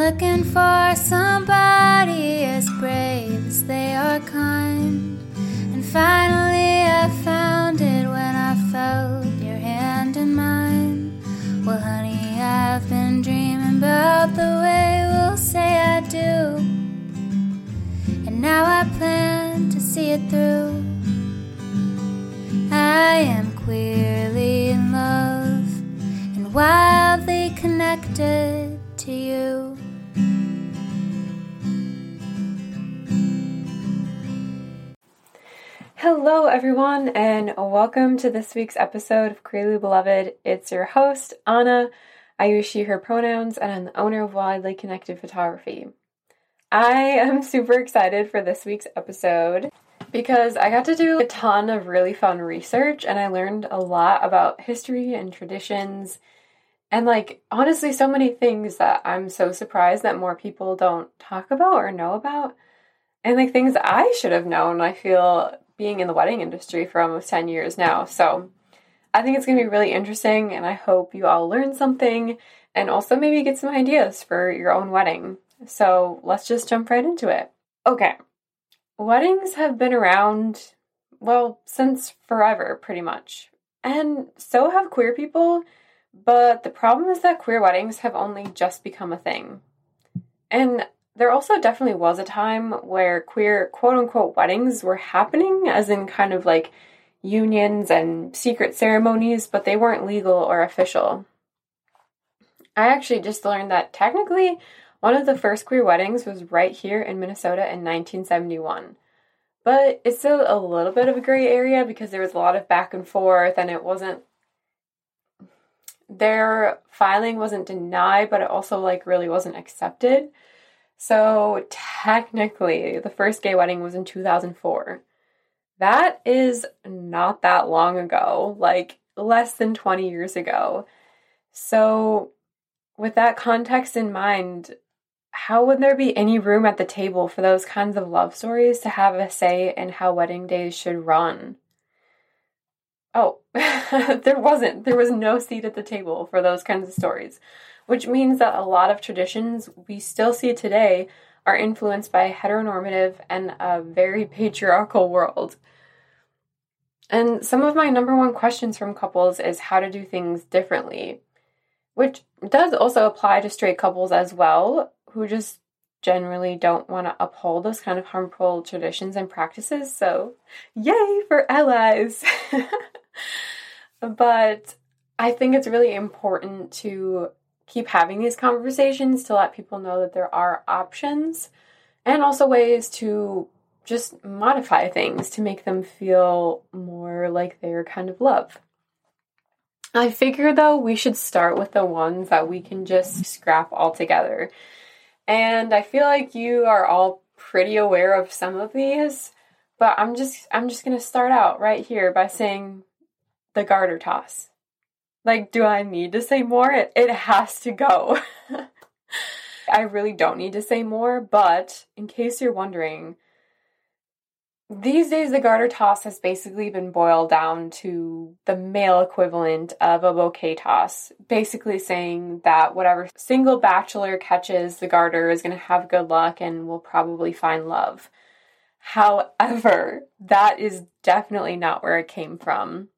looking for somebody as brave as they are kind. And finally, I found it when I felt your hand in mine. Well, honey, I've been dreaming about the way we'll say I do. And now I plan to see it through. I am queerly in love and wildly connected to you. Hello, everyone, and welcome to this week's episode of Queerly Beloved. It's your host, Anna. I use she, her pronouns, and I'm the owner of Wildly Connected Photography. I am super excited for this week's episode because I got to do a ton of really fun research and I learned a lot about history and traditions and like honestly so many things that I'm so surprised that more people don't talk about or know about and like things I should have known I feel being in the wedding industry for almost 10 years now. So I think it's going to be really interesting and I hope you all learn something and also maybe get some ideas for your own wedding. So let's just jump right into it. Okay. Weddings have been around, well, since forever, pretty much. And so have queer people, but the problem is that queer weddings have only just become a thing. And there also definitely was a time where queer quote unquote weddings were happening, as in kind of like unions and secret ceremonies, but they weren't legal or official. I actually just learned that technically one of the first queer weddings was right here in Minnesota in 1971. But it's still a little bit of a gray area because there was a lot of back and forth and it wasn't their filing wasn't denied, but it also like really wasn't accepted. So technically, the first gay wedding was in 2004. That is not that long ago, like less than 20 years ago. So, with that context in mind, how would there be any room at the table for those kinds of love stories to have a say in how wedding days should run? Oh, there wasn't. There was no seat at the table for those kinds of stories, which means that a lot of traditions we still see today are influenced by heteronormative and a very patriarchal world. And some of my number one questions from couples is how to do things differently, which does also apply to straight couples as well, who just generally don't want to uphold those kind of harmful traditions and practices. So, yay for allies! but I think it's really important to keep having these conversations to let people know that there are options and also ways to just modify things to make them feel more like they're kind of love. I figure though we should start with the ones that we can just scrap altogether. And I feel like you are all pretty aware of some of these, but I'm just I'm just going to start out right here by saying the garter toss. Like do I need to say more? It it has to go. I really don't need to say more, but in case you're wondering, these days, the garter toss has basically been boiled down to the male equivalent of a bouquet toss, basically saying that whatever single bachelor catches the garter is going to have good luck and will probably find love. However, that is definitely not where it came from.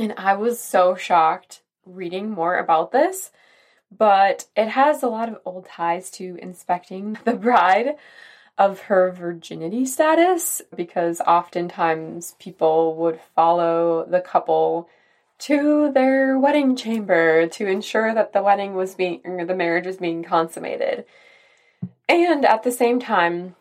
And I was so shocked reading more about this, but it has a lot of old ties to inspecting the bride of her virginity status because oftentimes people would follow the couple to their wedding chamber to ensure that the wedding was being or the marriage was being consummated. And at the same time,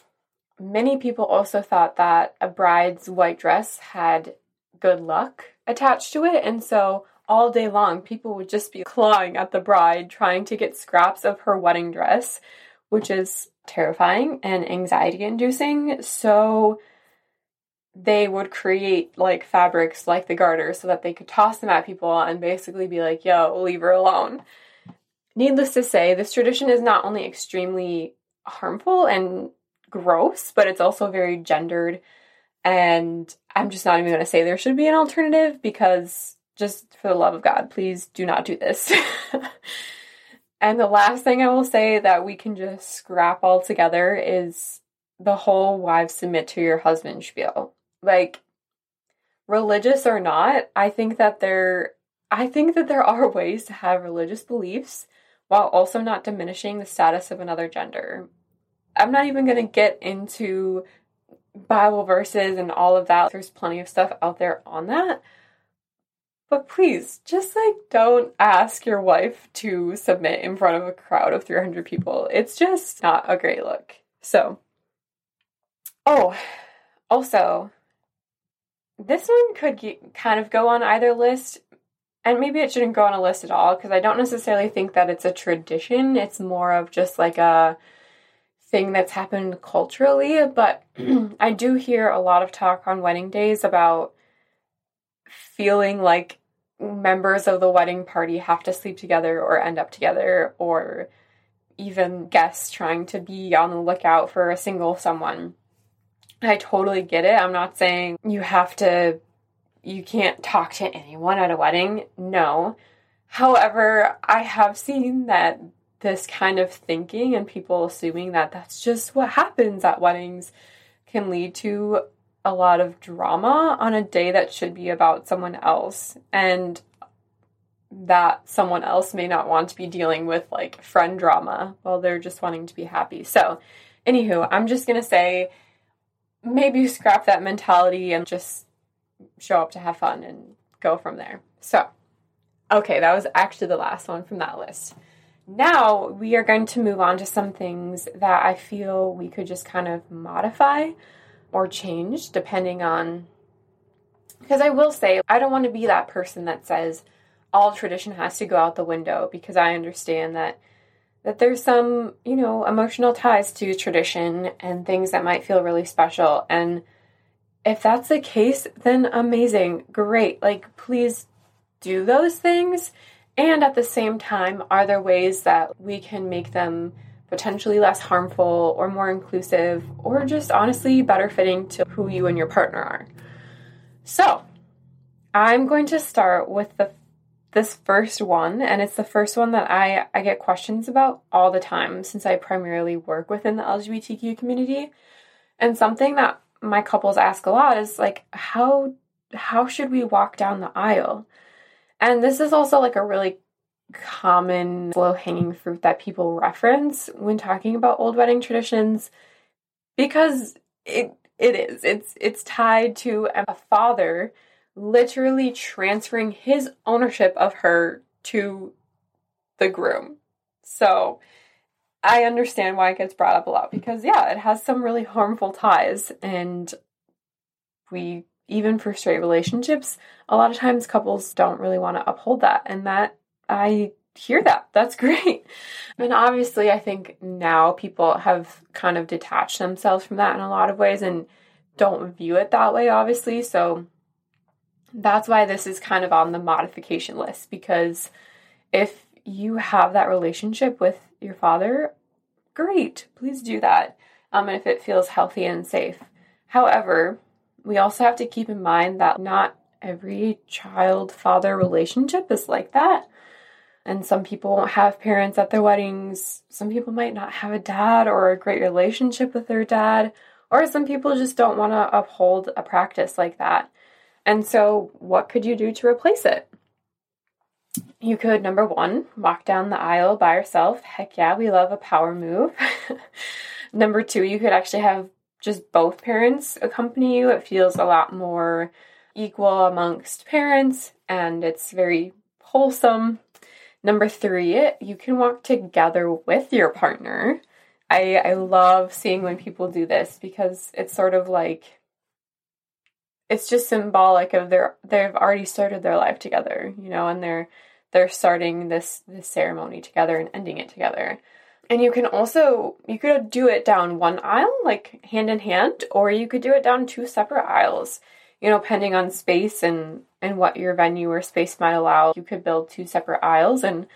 many people also thought that a bride's white dress had good luck attached to it and so all day long people would just be clawing at the bride trying to get scraps of her wedding dress, which is terrifying and anxiety inducing. So they would create like fabrics like the garter so that they could toss them at people and basically be like, yo, leave her alone. Needless to say, this tradition is not only extremely harmful and gross, but it's also very gendered. And I'm just not even going to say there should be an alternative because just for the love of God, please do not do this. And the last thing I will say that we can just scrap all together is the whole wives submit to your husband spiel. Like, religious or not, I think that there I think that there are ways to have religious beliefs while also not diminishing the status of another gender. I'm not even going to get into Bible verses and all of that. There's plenty of stuff out there on that. But please, just like don't ask your wife to submit in front of a crowd of 300 people. It's just not a great look. So, oh, also, this one could get, kind of go on either list, and maybe it shouldn't go on a list at all because I don't necessarily think that it's a tradition. It's more of just like a thing that's happened culturally. But I do hear a lot of talk on wedding days about feeling like members of the wedding party have to sleep together or end up together, or even guests trying to be on the lookout for a single someone. I totally get it. I'm not saying you have to, you can't talk to anyone at a wedding. No. However, I have seen that this kind of thinking and people assuming that that's just what happens at weddings can lead to a lot of drama on a day that should be about someone else. And that someone else may not want to be dealing with like friend drama while they're just wanting to be happy. So, anywho, I'm just gonna say maybe scrap that mentality and just show up to have fun and go from there. So, okay, that was actually the last one from that list. Now we are going to move on to some things that I feel we could just kind of modify or change depending on. Because I will say, I don't want to be that person that says all tradition has to go out the window because I understand that that there's some, you know, emotional ties to tradition and things that might feel really special. And if that's the case, then amazing, great. Like, please do those things. And at the same time, are there ways that we can make them potentially less harmful or more inclusive or just honestly better fitting to who you and your partner are? So, I'm going to start with the this first one, and it's the first one that I, I get questions about all the time since I primarily work within the LGBTQ community. And something that my couples ask a lot is like, how how should we walk down the aisle? And this is also like a really common low hanging fruit that people reference when talking about old wedding traditions because it it is. It's it's tied to a father literally transferring his ownership of her to the groom. So I understand why it gets brought up a lot because, yeah, it has some really harmful ties. And we, even for straight relationships, a lot of times couples don't really want to uphold that. And that, I hear that. That's great. And obviously, I think now people have kind of detached themselves from that in a lot of ways and don't view it that way, obviously. So that's why this is kind of on the modification list because if you have that relationship with your father, great, please do that. Um, and if it feels healthy and safe. However, we also have to keep in mind that not every child father relationship is like that. And some people won't have parents at their weddings. Some people might not have a dad or a great relationship with their dad. Or some people just don't want to uphold a practice like that. And so, what could you do to replace it? You could, number one, walk down the aisle by yourself. Heck yeah, we love a power move. number two, you could actually have just both parents accompany you. It feels a lot more equal amongst parents and it's very wholesome. Number three, you can walk together with your partner. I, I love seeing when people do this because it's sort of like it's just symbolic of their they've already started their life together, you know, and they're they're starting this this ceremony together and ending it together. And you can also you could do it down one aisle, like hand in hand, or you could do it down two separate aisles. You know, depending on space and and what your venue or space might allow, you could build two separate aisles and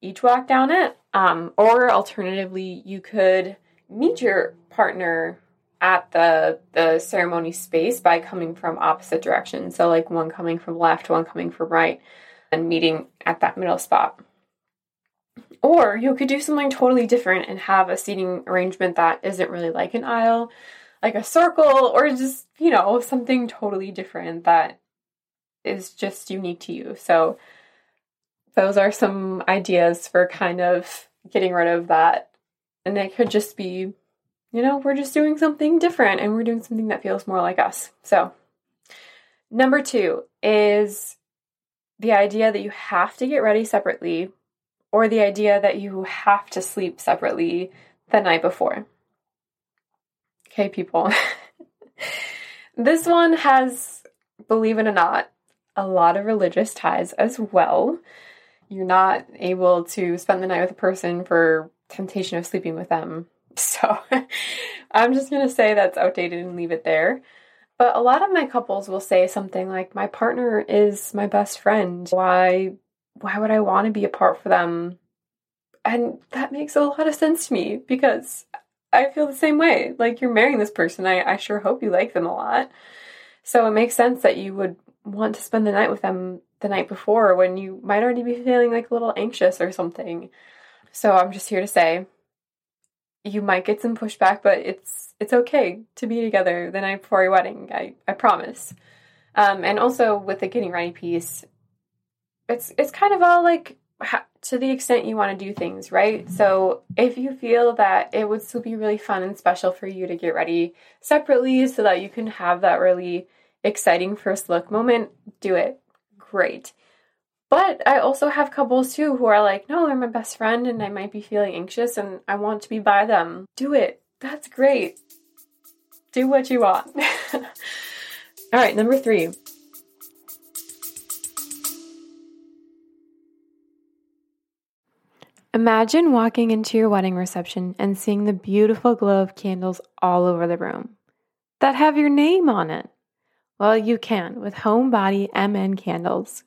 each walk down it. Um, or alternatively, you could meet your partner at the the ceremony space by coming from opposite directions. So like one coming from left, one coming from right, and meeting at that middle spot. Or you could do something totally different and have a seating arrangement that isn't really like an aisle, like a circle, or just, you know, something totally different that is just unique to you. So, those are some ideas for kind of getting rid of that. And it could just be, you know, we're just doing something different and we're doing something that feels more like us. So, number two is the idea that you have to get ready separately or the idea that you have to sleep separately the night before. Okay, people. this one has, believe it or not, a lot of religious ties as well. You're not able to spend the night with a person for temptation of sleeping with them. So I'm just going to say that's outdated and leave it there. But a lot of my couples will say something like, My partner is my best friend. Why why would I want to be apart for them? And that makes a lot of sense to me because I feel the same way. Like you're marrying this person. I, I sure hope you like them a lot. So it makes sense that you would want to spend the night with them the night before when you might already be feeling like a little anxious or something. So I'm just here to say you might get some pushback, but it's it's okay to be together the night before your wedding. I I promise. Um, and also with the getting ready piece, it's it's kind of all like to the extent you want to do things, right? So if you feel that it would still be really fun and special for you to get ready separately so that you can have that really exciting first look moment, do it. Great. But I also have couples too who are like, no, they're my best friend and I might be feeling anxious and I want to be by them. Do it. That's great. Do what you want. All right, number three. Imagine walking into your wedding reception and seeing the beautiful glow of candles all over the room that have your name on it. Well, you can with Homebody MN candles.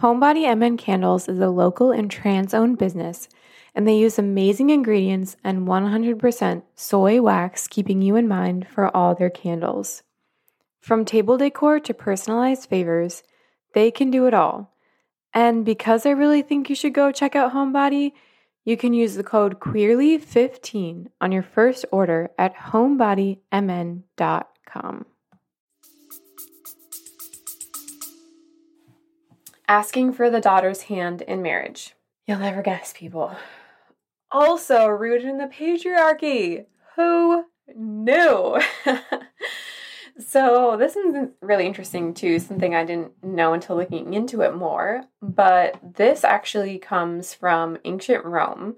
Homebody MN Candles is a local and trans owned business, and they use amazing ingredients and 100% soy wax, keeping you in mind for all their candles. From table decor to personalized favors, they can do it all. And because I really think you should go check out Homebody, you can use the code QUEERLY15 on your first order at homebodymn.com. asking for the daughter's hand in marriage. You'll never guess, people. Also rooted in the patriarchy. Who knew? so, this is really interesting too, something I didn't know until looking into it more. But this actually comes from ancient Rome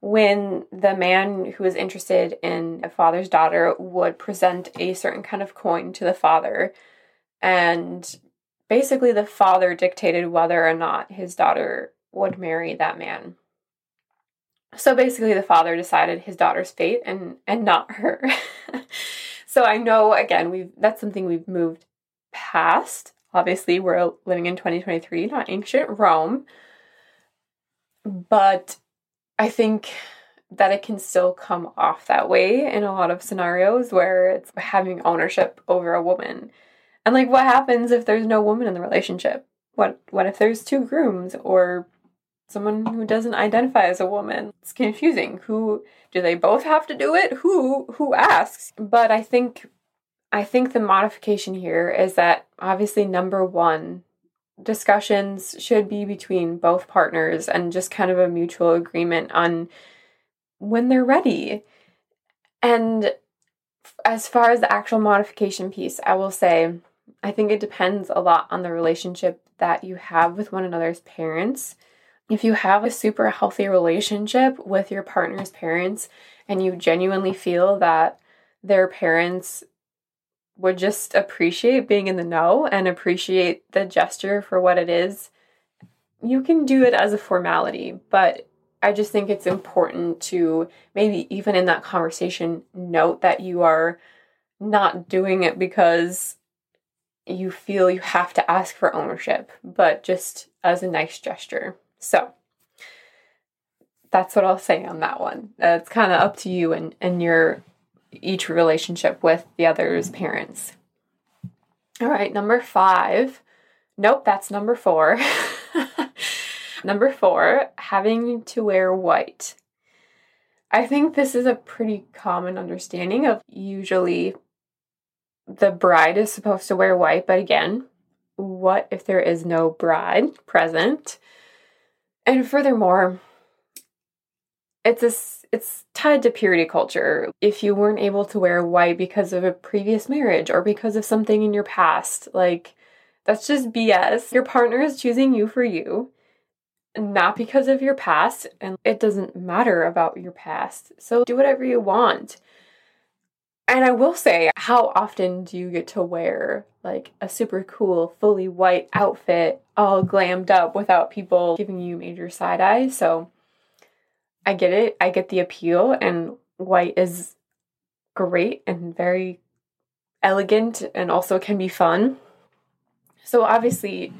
when the man who was interested in a father's daughter would present a certain kind of coin to the father and basically the father dictated whether or not his daughter would marry that man. So basically the father decided his daughter's fate and and not her. so I know again we've that's something we've moved past. Obviously we're living in 2023, not ancient Rome. But I think that it can still come off that way in a lot of scenarios where it's having ownership over a woman and like what happens if there's no woman in the relationship? What what if there's two grooms or someone who doesn't identify as a woman? It's confusing. Who do they both have to do it? Who who asks? But I think I think the modification here is that obviously number 1 discussions should be between both partners and just kind of a mutual agreement on when they're ready. And as far as the actual modification piece, I will say I think it depends a lot on the relationship that you have with one another's parents. If you have a super healthy relationship with your partner's parents and you genuinely feel that their parents would just appreciate being in the know and appreciate the gesture for what it is, you can do it as a formality. But I just think it's important to maybe even in that conversation note that you are not doing it because you feel you have to ask for ownership, but just as a nice gesture. So that's what I'll say on that one. Uh, it's kind of up to you and, and your each relationship with the other's parents. All right, number five. Nope, that's number four. Number four, having to wear white. I think this is a pretty common understanding of usually the bride is supposed to wear white, but again, what if there is no bride present? And furthermore, it's a, it's tied to purity culture. If you weren't able to wear white because of a previous marriage or because of something in your past, like that's just BS. Your partner is choosing you for you, not because of your past, and it doesn't matter about your past. So do whatever you want. And I will say, how often do you get to wear like a super cool, fully white outfit, all glammed up without people giving you major side eye? So I get it. I get the appeal, and white is great and very elegant and also can be fun. So obviously,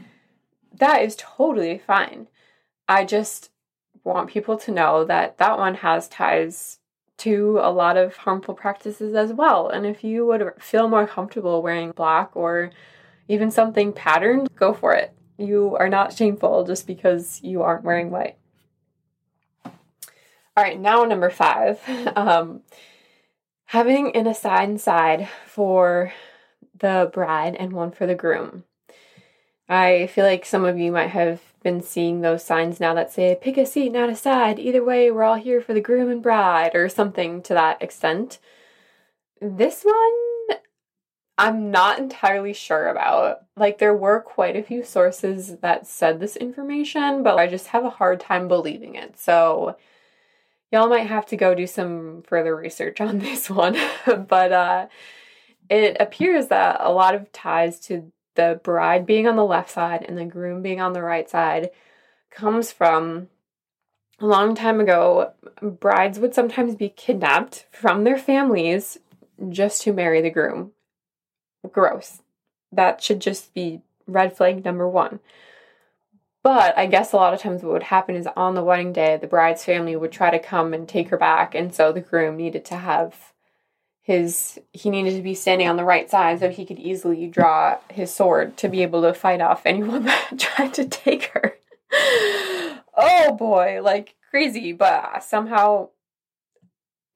that is totally fine. I just want people to know that that one has ties to a lot of harmful practices as well. And if you would feel more comfortable wearing black or even something patterned, go for it. You are not shameful just because you aren't wearing white. All right, now number five. Um, having an assigned side for the bride and one for the groom. I feel like some of you might have been seeing those signs now that say, pick a seat, not a side. Either way, we're all here for the groom and bride, or something to that extent. This one, I'm not entirely sure about. Like, there were quite a few sources that said this information, but I just have a hard time believing it. So, y'all might have to go do some further research on this one. but uh, it appears that a lot of ties to the bride being on the left side and the groom being on the right side comes from a long time ago. Brides would sometimes be kidnapped from their families just to marry the groom. Gross. That should just be red flag number one. But I guess a lot of times what would happen is on the wedding day, the bride's family would try to come and take her back, and so the groom needed to have his he needed to be standing on the right side so he could easily draw his sword to be able to fight off anyone that tried to take her. oh boy, like crazy, but somehow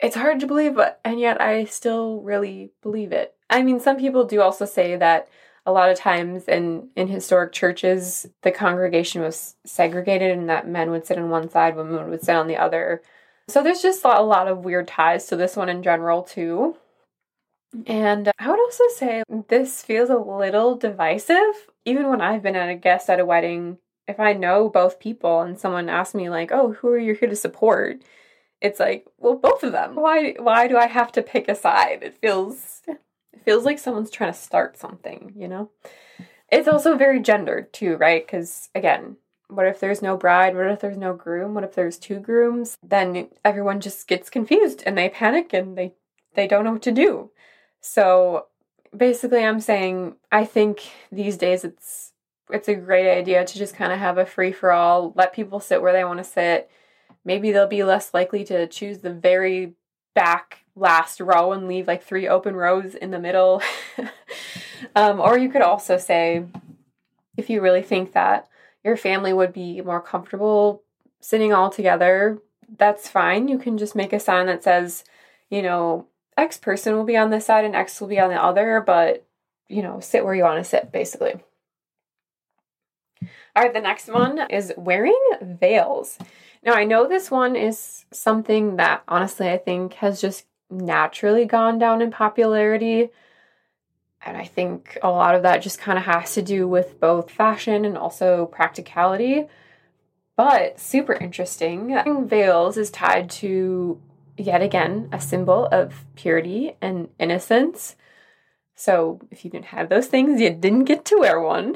it's hard to believe, but and yet I still really believe it. I mean, some people do also say that a lot of times in in historic churches the congregation was segregated and that men would sit on one side, women would sit on the other so there's just a lot of weird ties to this one in general, too. And I would also say this feels a little divisive. Even when I've been at a guest at a wedding, if I know both people and someone asks me like, "Oh, who are you here to support?" It's like, well, both of them. Why why do I have to pick a side? It feels it feels like someone's trying to start something, you know? It's also very gendered too, right? Cuz again, what if there's no bride? What if there's no groom? What if there's two grooms? Then everyone just gets confused and they panic and they they don't know what to do. So basically I'm saying I think these days it's it's a great idea to just kind of have a free for all, let people sit where they want to sit. Maybe they'll be less likely to choose the very back last row and leave like three open rows in the middle. um, or you could also say, if you really think that your family would be more comfortable sitting all together, that's fine. You can just make a sign that says, you know, X person will be on this side and X will be on the other, but, you know, sit where you want to sit, basically. All right, the next one is wearing veils. Now, I know this one is something that honestly I think has just naturally gone down in popularity. And I think a lot of that just kind of has to do with both fashion and also practicality. But super interesting. Veils is tied to, yet again, a symbol of purity and innocence. So if you didn't have those things, you didn't get to wear one.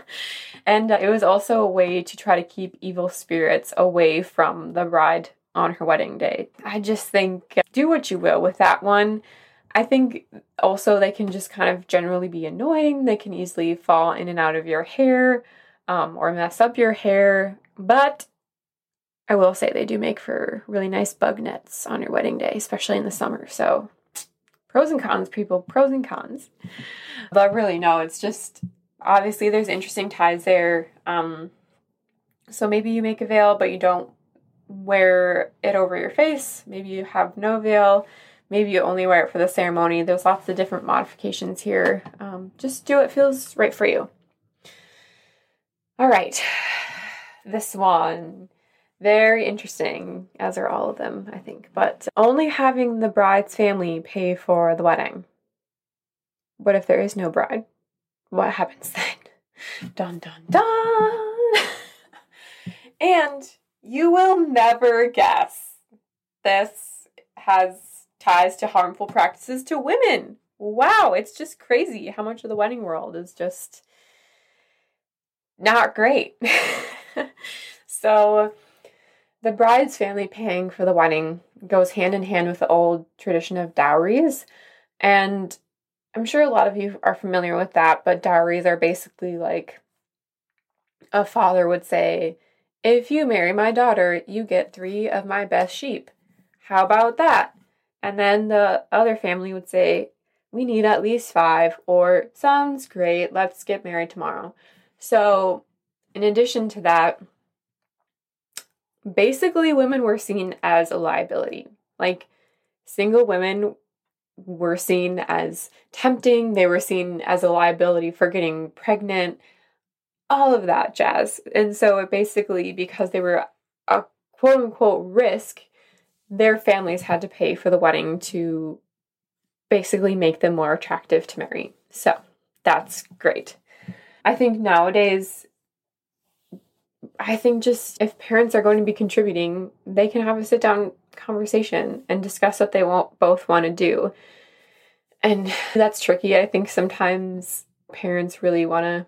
and uh, it was also a way to try to keep evil spirits away from the bride on her wedding day. I just think do what you will with that one. I think also they can just kind of generally be annoying. They can easily fall in and out of your hair um, or mess up your hair. But I will say they do make for really nice bug nets on your wedding day, especially in the summer. So pros and cons, people, pros and cons. But really, no, it's just obviously there's interesting ties there. Um, So maybe you make a veil, but you don't wear it over your face. Maybe you have no veil. Maybe you only wear it for the ceremony. There's lots of different modifications here. Um, just do what feels right for you. All right, this one. Very interesting, as are all of them, I think. But only having the bride's family pay for the wedding. What if there is no bride? What happens then? Dun dun dun! and you will never guess this has ties to harmful practices to women. Wow, it's just crazy how much of the wedding world is just not great. so, the bride's family paying for the wedding goes hand in hand with the old tradition of dowries. And I'm sure a lot of you are familiar with that, but dowries are basically like a father would say, If you marry my daughter, you get three of my best sheep. How about that? And then the other family would say, We need at least five, or sounds great, let's get married tomorrow. So, in addition to that, basically women were seen as a liability. Like, single women were seen as tempting, they were seen as a liability for getting pregnant, all of that jazz. And so, it basically, because they were a quote unquote risk, their families had to pay for the wedding to basically make them more attractive to marry. So that's great. I think nowadays, I think just if parents are going to be contributing, they can have a sit down conversation and discuss what they both want to do. And that's tricky. I think sometimes parents really want to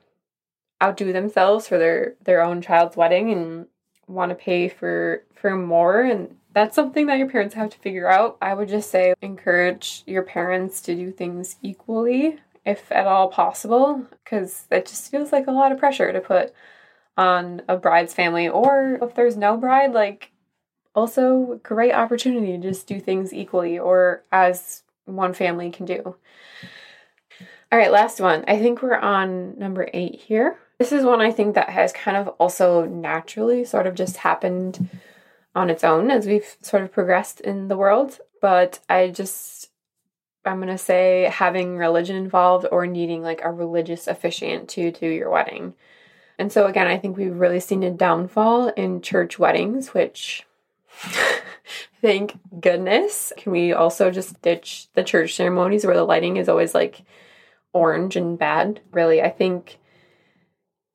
outdo themselves for their their own child's wedding and want to pay for for more and that's something that your parents have to figure out. I would just say encourage your parents to do things equally, if at all possible, because it just feels like a lot of pressure to put on a bride's family. Or if there's no bride, like also great opportunity to just do things equally or as one family can do. All right, last one. I think we're on number eight here. This is one I think that has kind of also naturally sort of just happened on its own as we've sort of progressed in the world. But I just, I'm going to say having religion involved or needing like a religious officiant to do your wedding. And so, again, I think we've really seen a downfall in church weddings, which thank goodness. Can we also just ditch the church ceremonies where the lighting is always like orange and bad? Really, I think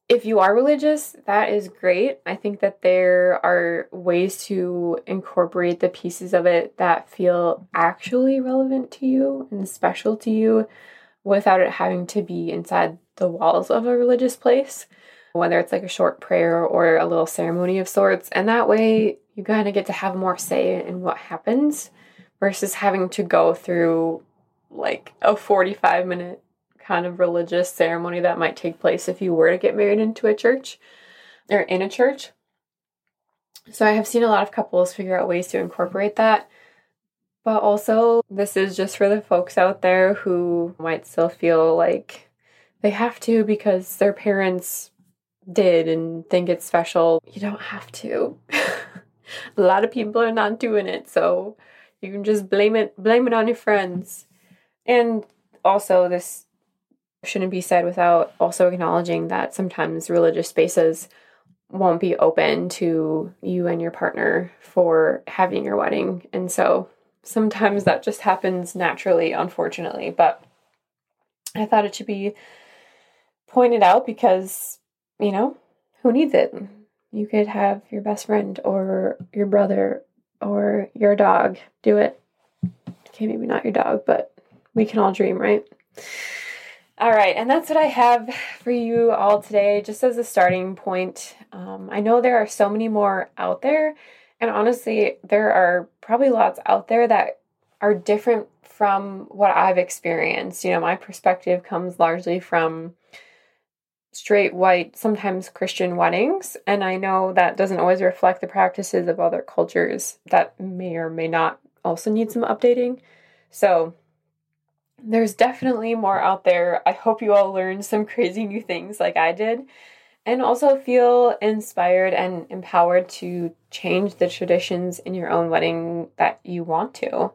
if you are religious, that is great. I think that there are ways to incorporate the pieces of it that feel actually relevant to you and special to you without it having to be inside the walls of a religious place, whether it's like a short prayer or a little ceremony of sorts. And that way, you kind of get to have more say in what happens versus having to go through like a 45 minute kind of religious ceremony that might take place if you were to get married into a church or in a church. So I have seen a lot of couples figure out ways to incorporate that. But also, this is just for the folks out there who might still feel like they have to because their parents did and think it's special. You don't have to. a lot of people are not doing it, so you can just blame it blame it on your friends. And also this shouldn't be said without also acknowledging that sometimes religious spaces won't be open to you and your partner for having your wedding. And so sometimes that just happens naturally, unfortunately. But I thought it should be pointed out because, you know, who needs it? You could have your best friend or your brother or your dog do it. Okay, maybe not your dog, but we can all dream, right? All right, and that's what I have for you all today, just as a starting point. Um, I know there are so many more out there, and honestly, there are probably lots out there that are different from what I've experienced. You know, my perspective comes largely from straight white, sometimes Christian weddings, and I know that doesn't always reflect the practices of other cultures that may or may not also need some updating. So, there's definitely more out there. I hope you all learned some crazy new things like I did. and also feel inspired and empowered to change the traditions in your own wedding that you want to.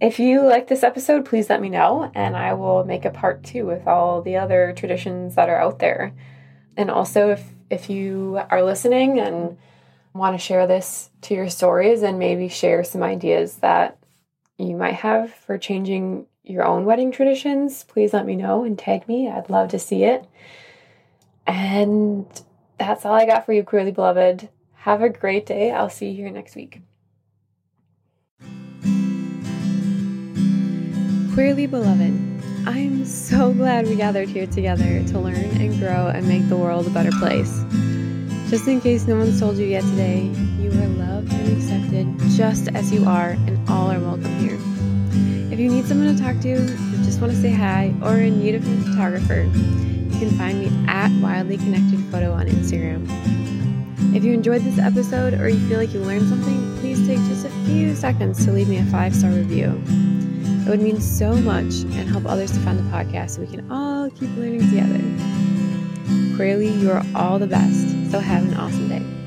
If you like this episode, please let me know, and I will make a part two with all the other traditions that are out there. And also, if, if you are listening and want to share this to your stories and maybe share some ideas that you might have for changing your own wedding traditions, please let me know and tag me. I'd love to see it. And that's all I got for you, Queerly Beloved. Have a great day. I'll see you here next week. Queerly Beloved, I'm so glad we gathered here together to learn and grow and make the world a better place. Just in case no one's told you yet today, loved and accepted just as you are, and all are welcome here. If you need someone to talk to, or just want to say hi, or in need of a photographer, you can find me at Wildly Connected Photo on Instagram. If you enjoyed this episode or you feel like you learned something, please take just a few seconds to leave me a five star review. It would mean so much and help others to find the podcast so we can all keep learning together. Clearly, you are all the best, so have an awesome day.